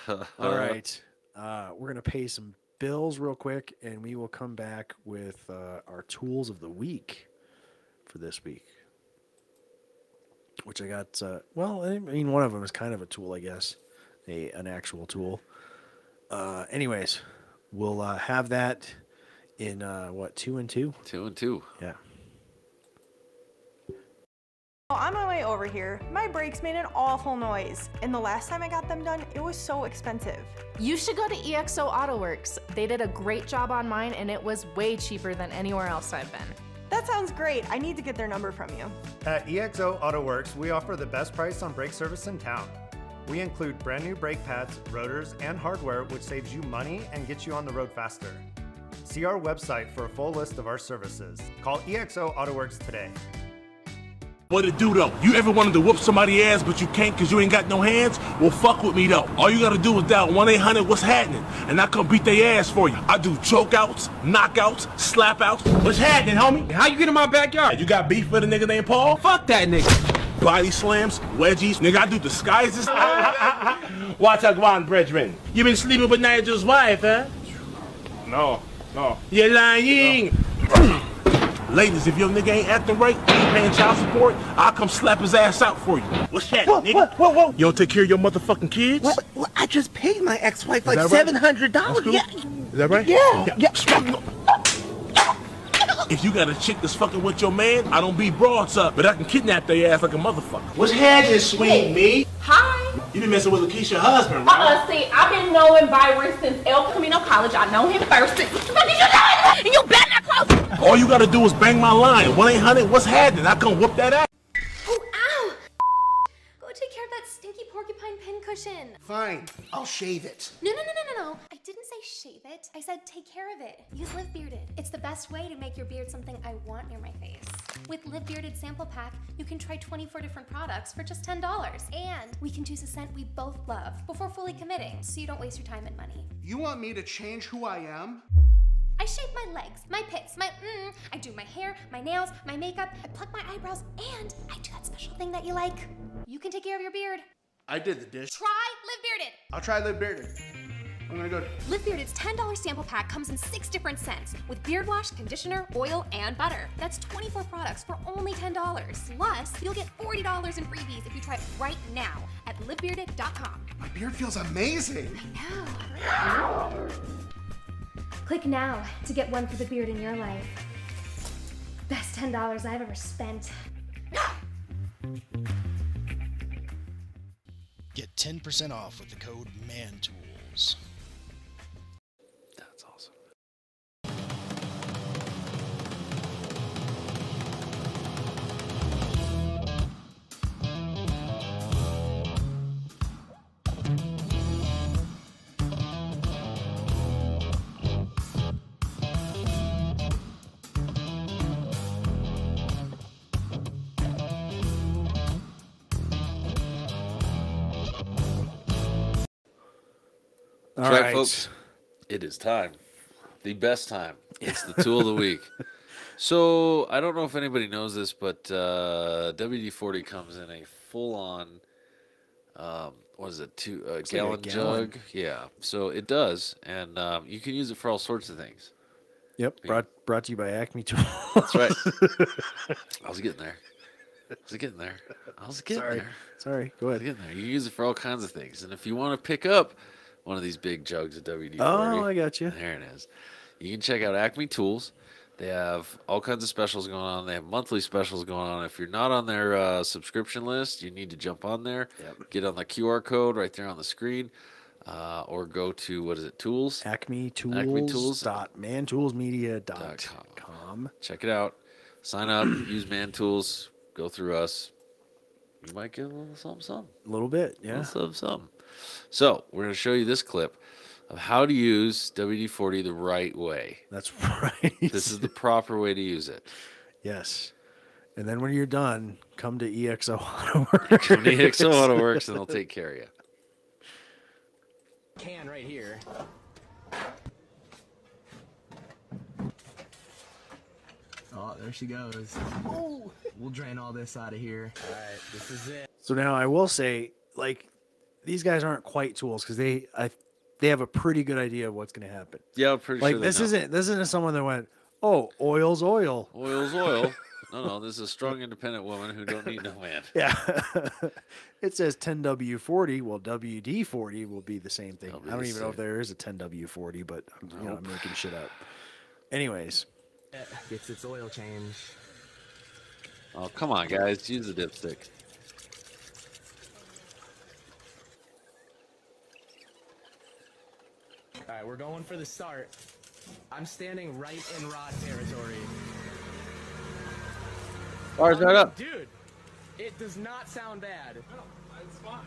<laughs> All right, uh, we're gonna pay some bills real quick, and we will come back with uh, our tools of the week for this week. Which I got. Uh, well, I mean, one of them is kind of a tool, I guess, a an actual tool. Uh, anyways, we'll uh, have that in uh, what two and two. Two and two. Yeah. Well, on my way over here, my brakes made an awful noise, and the last time I got them done, it was so expensive. You should go to EXO Auto Works. They did a great job on mine and it was way cheaper than anywhere else I've been. That sounds great. I need to get their number from you. At EXO Auto Works, we offer the best price on brake service in town. We include brand new brake pads, rotors, and hardware, which saves you money and gets you on the road faster. See our website for a full list of our services. Call EXO Auto Works today. What it do though? You ever wanted to whoop somebody ass but you can't cause you ain't got no hands? Well fuck with me though. All you gotta do is dial 1-800 what's happening and I come beat their ass for you. I do chokeouts, knockouts, slapouts. What's happening, homie? How you get in my backyard? You got beef with a nigga named Paul? Fuck that nigga. Body slams, wedgies, nigga I do disguises. <laughs> Watch out, one brethren. You been sleeping with Nigel's wife, huh? No, no. You're lying. Ladies, if your nigga ain't acting right, ain't paying child support, I'll come slap his ass out for you. What's that, nigga? Whoa, whoa, whoa. You don't take care of your motherfucking kids? Well, well, I just paid my ex-wife like right? $700. cool. Yeah, Is that right? Yeah, yeah. If you got a chick that's fucking with your man, I don't beat broads up, but I can kidnap their ass like a motherfucker. What's happening, sweet me? Hi. You been messing with Lakeisha husband, right? Uh-uh, see, I've been knowing Byron since El Camino College. I know him first. What the fuck did you do? And you better not close. All you gotta do is bang my line. 1-800, what's happening? I come whoop that ass. Pincushion. Fine, I'll shave it. No, no, no, no, no, no. I didn't say shave it. I said take care of it. Use Live Bearded. It's the best way to make your beard something I want near my face. With Live Bearded Sample Pack, you can try 24 different products for just $10. And we can choose a scent we both love before fully committing, so you don't waste your time and money. You want me to change who I am? I shave my legs, my pits, my mm, I do my hair, my nails, my makeup, I pluck my eyebrows, and I do that special thing that you like. You can take care of your beard. I did the dish. Try Live Bearded. I'll try Live Bearded. I'm gonna go. Live Bearded's $10 sample pack comes in six different scents with beard wash, conditioner, oil, and butter. That's 24 products for only $10. Plus, you'll get $40 in freebies if you try it right now at livebearded.com. My beard feels amazing. I know. Click now to get one for the beard in your life. Best $10 I've ever spent. Get 10% off with the code MANTOOLS. All That's right, right. folks. It is time. The best time. It's the tool of the week. <laughs> So I don't know if anybody knows this, but uh, WD forty comes in a full on. Um, what is it? Two uh, like a gallon gallon. jug. Yeah. So it does, and um, you can use it for all sorts of things. Yep. Brought brought to you by Acme Tools. That's right. <laughs> I was getting there. I was getting there. I was getting Sorry. there. Sorry. Go I was ahead. getting there. You use it for all kinds of things, and if you want to pick up one of these big jugs of WD. Oh, I got you. There it is. You can check out Acme Tools. They have all kinds of specials going on. They have monthly specials going on. If you're not on their uh, subscription list, you need to jump on there. Yep. Get on the QR code right there on the screen, uh, or go to what is it? Tools. Acme Tools. Acme Tools. Dot mantoolsmedia dot com. Check it out. Sign up. <clears throat> use Man Tools. Go through us. You might get a little something, something. A little bit, yeah. A little something, something. So we're going to show you this clip of how to use WD-40 the right way. That's <laughs> right. This is the proper way to use it. Yes. And then when you're done, come to EXO Autoworks. <laughs> Come to EXO AutoWorks and they'll take care of you. Can right here. Oh, there she goes. Oh, we'll drain all this out of here. All right, this is it. So now I will say, like, these guys aren't quite tools because they, I, they have a pretty good idea of what's going to happen. Yeah, I'm pretty like sure they this know. isn't this isn't someone that went, oh, oil's oil. Oil's oil. <laughs> No, no, this is a strong, independent woman who don't need no man. <laughs> Yeah. <laughs> it says 10W40. Well, WD40 will be the same thing. I don't the even know if there is a 10W40, but I'm, you know, I'm making shit up. Anyways, Gets its oil change. Oh, come on, guys. Use the dipstick. All right, we're going for the start. I'm standing right in rod territory. Bars right up. Dude, it does not sound bad. No, it's fine.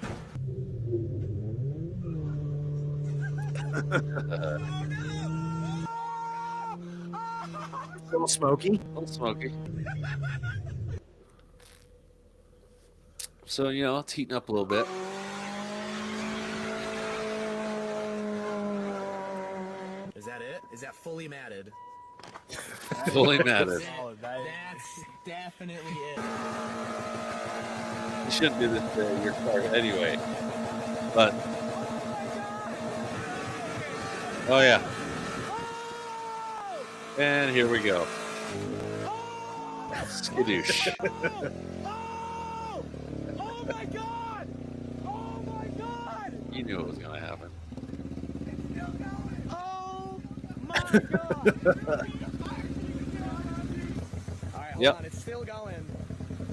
a <laughs> little smoky. A little smoky. So, you know, it's heating up a little bit. Is that it? Is that fully matted? <laughs> Fully matted. Solid. That's definitely it. You shouldn't do this to your car anyway. But. Oh, yeah. And here we go. Skadoosh. <laughs> Oh, oh, oh my god! Oh my god! You knew it was going to happen. Oh my god! Alright, hold Yep. on, it's still going.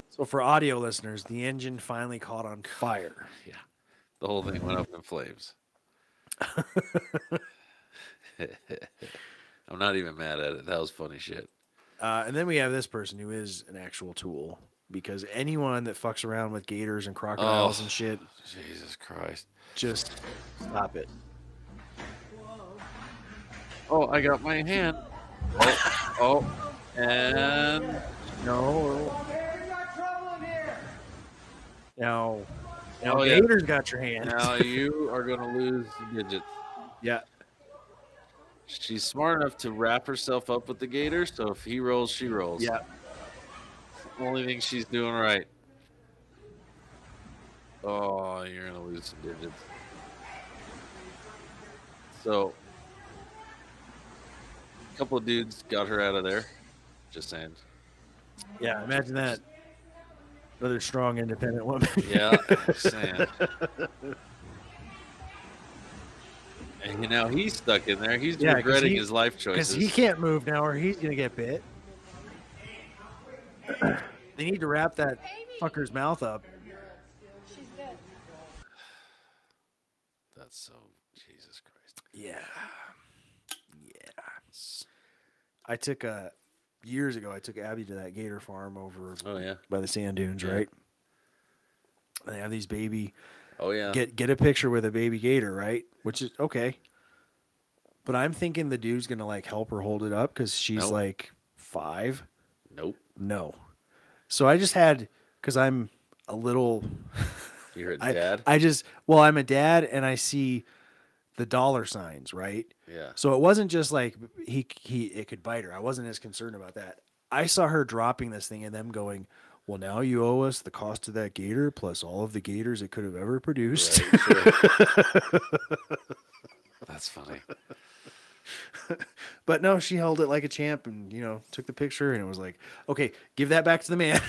So for audio listeners, the engine finally caught on fire. <laughs> Yeah. The whole thing went up in flames. <laughs> I'm not even mad at it. That was funny shit. Uh, and then we have this person who is an actual tool because anyone that fucks around with gators and crocodiles Oh, and shit, Jesus Christ. just stop it. Oh, I got my hand. Oh, oh, and no. Now, now Oh, yeah. gators got your hand. Now <laughs> you are going to lose digits. Yeah. She's smart enough to wrap herself up with the gator, so if he rolls, she rolls. Yeah. Only thing she's doing right. Oh, you're gonna lose some digits. So, couple of dudes got her out of there. Just saying. Yeah, imagine that. Another strong, independent woman. Yeah, <laughs> just saying. And now he's stuck in there. He's Yeah, 'cause regretting he- his life choices Because choices. he can't move now, or he's gonna get bit. <clears throat> they need to wrap that fucker's mouth up. That's so Jesus Christ. Yeah. Yeah. I took a years ago. I took Abby to that gator farm over. Oh, yeah? by the sand dunes, Yeah. right? And they have these baby. Oh yeah. Get get a picture with a baby gator, right? Which is okay. But I'm thinking the dude's gonna like help her hold it up because she's Nope. like five. Nope. No. So I just had because I'm a little. You're a <laughs> I, dad. I just well, I'm a dad, and I see the dollar signs, right? Yeah. So it wasn't just like he he it could bite her. I wasn't as concerned about that. I saw her dropping this thing and them going, "Well, now you owe us the cost of that gator plus all of the gators it could have ever produced." <laughs> That's funny. <laughs> but no, she held it like a champ and you know took the picture and it was like, okay, give that back to the man.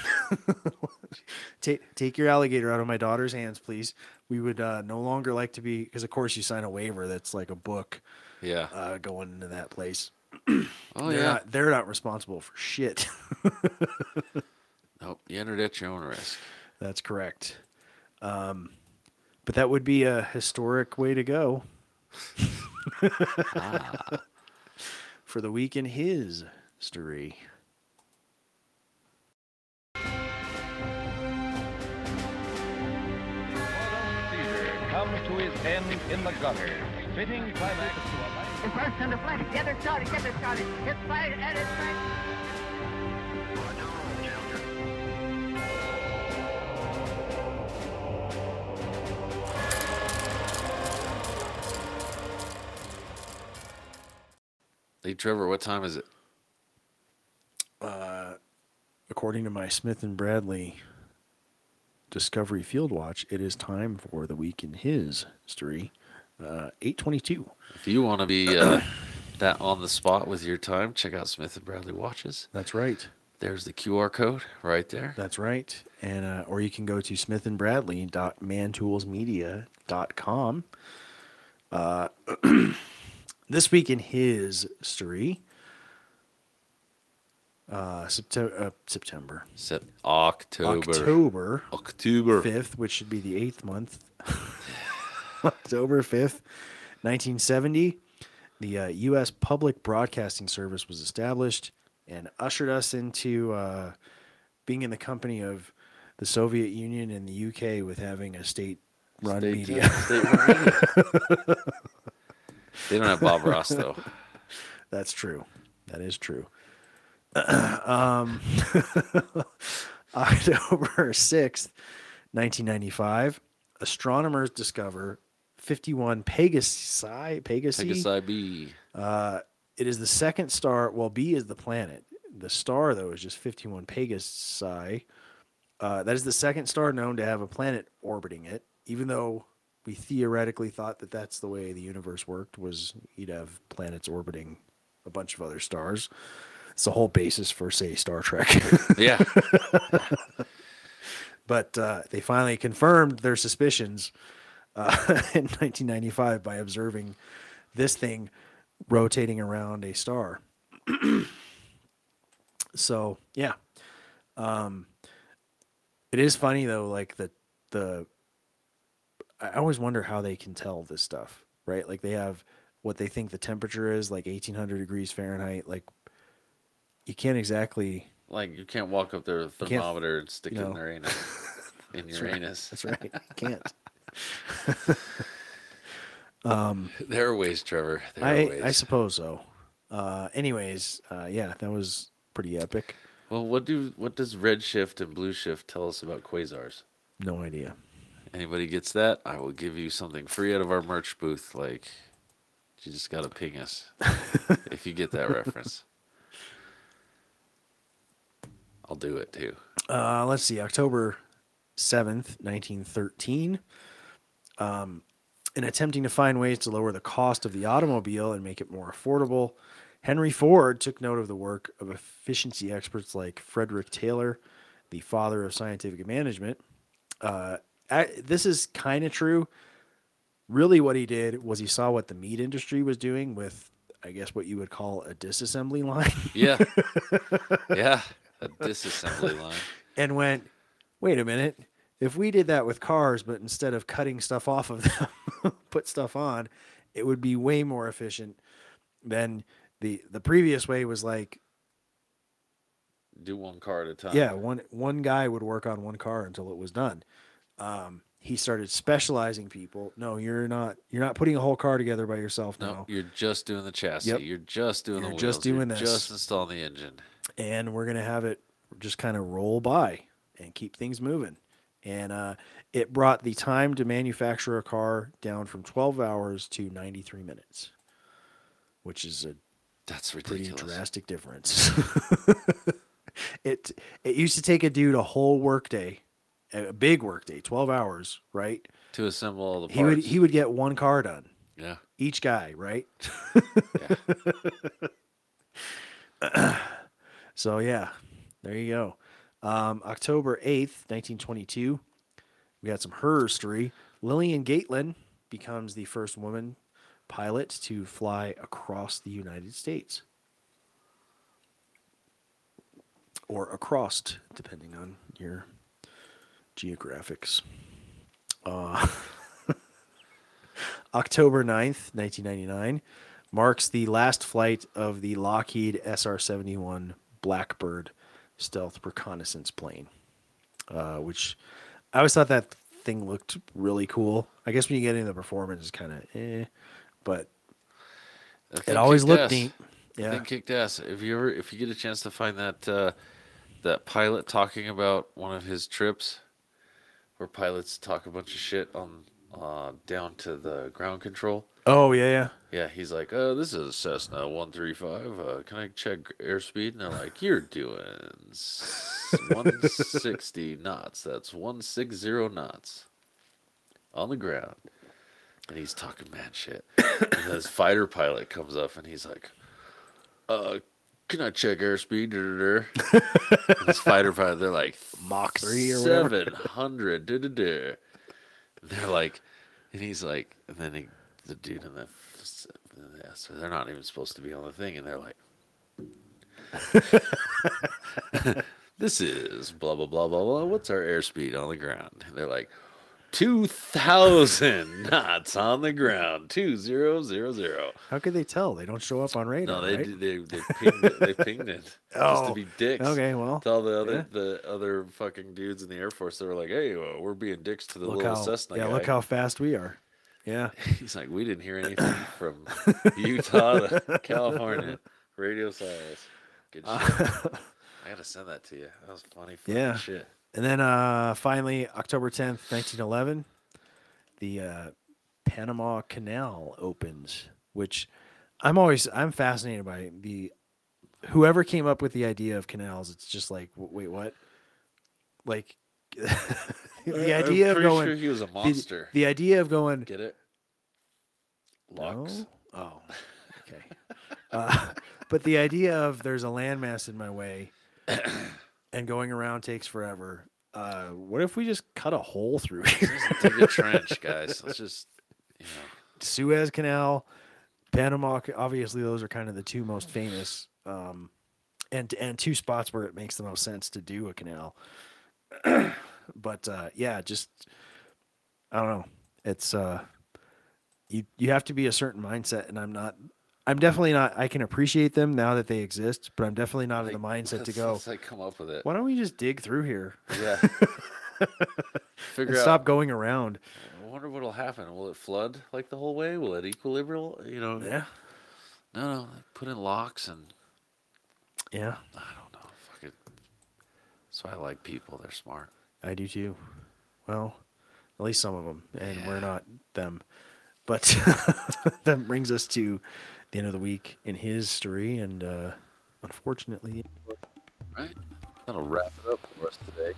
<laughs> take take your alligator out of my daughter's hands, please. We would uh, no longer like to be because of course you sign a waiver that's like a book. Yeah. Uh, going into that place. <clears throat> Oh, they're yeah. Not, they're not responsible for shit. <laughs> Nope. You entered at your own risk. That's correct. Um, but that would be a historic way to go. Ah. <laughs> For the week in his story. comes to his end in the gutter. Fitting climax to a life. The first and the flank. Get her started. Get her started. It's fired and it's fired. Hey, Trevor, what time is it? Uh, according to my Smith and Bradley Discovery Field Watch, it is time for the week in his story. Uh, 822. If you want to be uh, that on the spot with your time, check out Smith and Bradley watches. That's right. There's the QR code right there. That's right. And uh, or you can go to smithandbradley.mantoolsmedia.com. Uh, <clears throat> this week in his story, uh, September, uh, September, Sep- October. October, October fifth, which should be the eighth month. <laughs> October fifth, nineteen seventy. The uh, U.S. Public Broadcasting Service was established and ushered us into uh, being in the company of the Soviet Union and the UK with having a state-run State- media. state-run media. <laughs> They don't have Bob Ross, though. <laughs> That's true. That is true. <clears throat> um, <laughs> October 6th, 1995, astronomers discover 51 Pegasi. Pegasi. Pegasi B. Uh, it is the second star. Well, B is the planet. The star, though, is just 51 Pegasi. Uh, that is the second star known to have a planet orbiting it, even though we theoretically thought that that's the way the universe worked was you'd have planets orbiting a bunch of other stars. It's the whole basis for, say, Star Trek. <laughs> Yeah. but uh, they finally confirmed their suspicions uh, <laughs> in 1995 by observing this thing rotating around a star. <clears throat> so yeah, um, it is funny though. Like the the, I always wonder how they can tell this stuff, right? Like they have what they think the temperature is, like 1800 degrees Fahrenheit. Like you can't exactly Like, you can't walk up there with a thermometer and stick you it in know. their anus. <laughs> In your right. anus. That's right. You can't. <laughs> um, There are ways, Trevor. There are I ways. I suppose so. Uh, anyways, uh, yeah, that was pretty epic. Well, what do what does red shift and blue shift tell us about quasars? No idea. Anybody gets that? I will give you something free out of our merch booth. Like, you just gotta ping us <laughs> if you get that reference. I'll do it too. Uh, let's see, October 7th, 1913. Um, in attempting to find ways to lower the cost of the automobile and make it more affordable, Henry Ford took note of the work of efficiency experts like Frederick Taylor, the father of scientific management. Uh, I- this is kind of true. Really, what he did was he saw what the meat industry was doing with, I guess, what you would call a disassembly <laughs> line. Yeah. <laughs> yeah. A disassembly line. and went, wait a minute. If we did that with cars, but instead of cutting stuff off of them, <laughs> put stuff on, it would be way more efficient than the the previous way was like, Do one car at a time. yeah, one one guy would work on one car until it was done. Um, he started specializing people. No, you're not. You're not putting a whole car together by yourself No, now. you're just doing the chassis. Yep. You're just doing You're the just wheels. You're doing this. Just installing the engine. and we're gonna have it just kind of roll by and keep things moving. and uh, it brought the time to manufacture a car down from 12 hours to 93 minutes, which is a That's pretty drastic difference. <laughs> it it used to take a dude a whole workday, a big workday, 12 hours, right? To assemble all the He would he would get one car done. Yeah. Each guy, right? yeah. <laughs> so yeah, there you go. Um, October 8th, 1922, we got some her history. Lillian Gatlin becomes the first woman pilot to fly across the United States. Or across, depending on your geographics. Uh, <laughs> October 9th, 1999, marks the last flight of the Lockheed SR 71 Blackbird stealth reconnaissance plane, uh, which I always thought that thing looked really cool. I guess when you get into the performance, it's kind of eh, but it always looked ass. neat. That Yeah. thing kicked ass. If you ever, if you get a chance to find that uh, that pilot talking about one of his trips, where pilots talk a bunch of shit on uh, down to the ground control. Oh, yeah, yeah. Yeah, he's like, uh, this is a Cessna 135. Uh, can I check airspeed? And they're like, you're doing 160 <laughs> knots. That's 160 knots on the ground. And he's talking mad shit. and this fighter pilot comes up and he's like, uh, can I check airspeed? <laughs> This fighter pilot, they're like, Mach 3 or whatever. 700. They're like, and he's like, and then he, the dude in the, yeah, so they're not even supposed to be on the thing, and they're like, <laughs> <laughs> this is blah blah blah blah blah. What's our airspeed on the ground? And they're like, two thousand knots on the ground, two zero zero zero. How could they tell? They don't show up on radar. No, they right? they they pinged it. They pinged it <laughs> just Oh, to be dicks. okay, well, to all the other yeah. the other fucking dudes in the Air Force, they were like, "Hey, well, we're being dicks to the look little how Cessna yeah, guy." look how fast we are. Yeah. <laughs> He's like, we didn't hear anything <coughs> from Utah to California. Radio silence. Good uh, shit. <laughs> I gotta send that to you. That was funny. Fucking yeah. Shit. And then uh, finally, October 10th, 1911, the uh, Panama Canal opens, which I'm always I'm fascinated by the whoever came up with the idea of canals. It's just like, wait, what? Like <laughs> the idea of going. sure he was a the- monster. The, idea of going. Get it? Locks. No? Oh, okay. <laughs> Uh, but the idea of there's a landmass in my way and going around takes forever. Uh, what if we just cut a hole through <laughs> here? Dig a trench, guys. Let's just, you know. Suez Canal, Panama. Obviously, those are kind of the two most famous, um, and and two spots where it makes the most sense to do a canal. <clears throat> but uh, yeah, just I don't know. It's uh, you you have to be a certain mindset, and I'm not. I'm definitely not. I can appreciate them now that they exist, but I'm definitely not in the mindset to <laughs> go. like come up with it. Why don't we just dig through here? Yeah. <laughs> Figure out. stop going around. I wonder what'll happen. Will it flood like the whole way? Will it equilibrium? You know? Yeah. No, no. like, Put in locks and Yeah, I don't know. Fuck it. That's why I like people. They're smart. I do too. Well, at least some of them, and we're not them. But <laughs> that brings us to the end of the week in history, and uh, unfortunately, Right? That'll wrap it up for us today.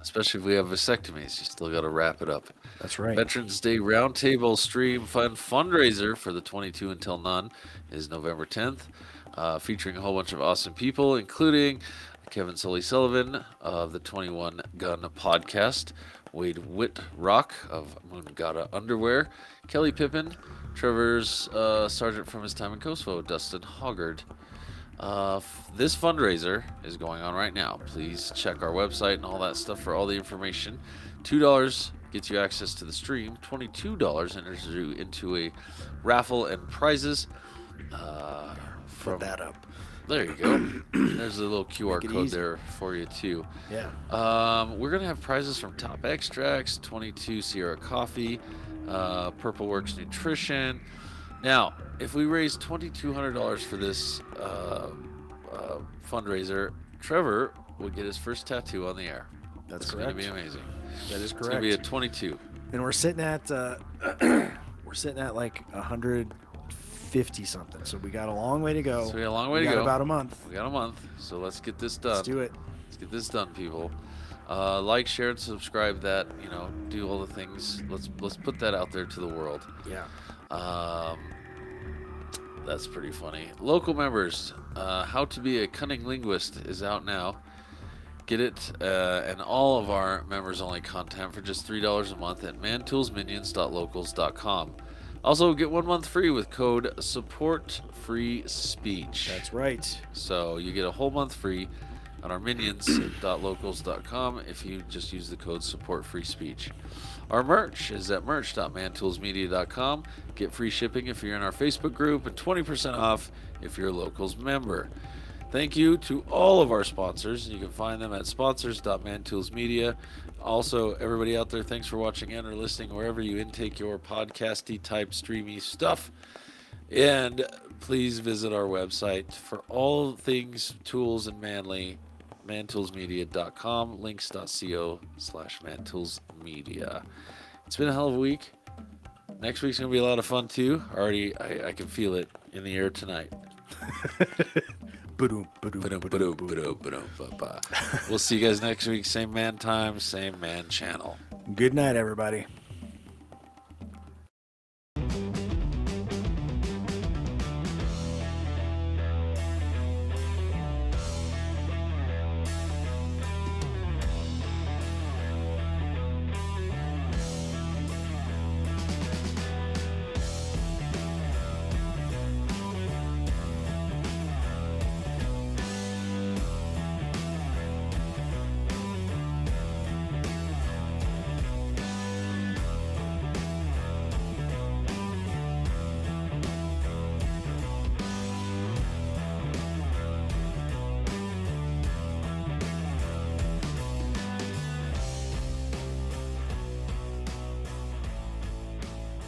Especially if we have vasectomies, you still got to wrap it up. That's right. Veterans Day Roundtable Stream Fund fundraiser for the 22 Until None is November 10th, uh, featuring a whole bunch of awesome people, including Kevin Sully Sullivan of the 21 Gun Podcast, Wade Whitrock of Moongata Underwear, Kelly Pippin, Trevor's uh, sergeant from his time in Kosovo, Dustin Hoggard. Uh, f- this fundraiser is going on right now. Please check our website and all that stuff for all the information. Two dollars gets you access to the stream. Twenty-two dollars enters you into a raffle and prizes. Uh, from that up. There you go. <clears throat> There's a little QR code easy. there for you too. Yeah. Um, we're gonna have prizes from Top Extracts, 22 Sierra Coffee, uh, Purple Works Nutrition. Now, if we raise $2,200 for this uh, uh, fundraiser, Trevor will get his first tattoo on the air. That's it's correct. gonna be amazing. That is correct. It's gonna be correct. at 22. And we're sitting at uh, <clears throat> we're sitting at like 150 something. So we got a long way to go. So we got a long way We to got go. About a month. We got a month. So let's get this done. Let's do it. Let's get this done, people. Uh, like, share, and subscribe. That you know, do all the things. Let's let's put that out there to the world. Yeah. Um, that's pretty funny. Local members, uh, How to Be a Cunning Linguist is out now. Get it uh, and all of our members only content for just $3 a month at mantoolsminions.locals.com. Also, get one month free with code support free speech. That's right. So you get a whole month free on our minions.locals.com <clears throat> if you just use the code support free speech. Our merch is at merch.mantoolsmedia.com. Get free shipping if you're in our Facebook group and 20% off if you're a locals member. Thank you to all of our sponsors. You can find them at sponsors.mantoolsmedia. Also, everybody out there, thanks for watching and or listening wherever you intake your podcasty type streamy stuff. And please visit our website for all things tools and manly, mantoolsmedia.com, links.co slash mantoolsmedia. It's been a hell of a week. Next week's to be a lot of fun too. Already, I, I can feel it in the air tonight. <laughs> We'll see you guys next week. Same man time, same man channel. Good night, everybody.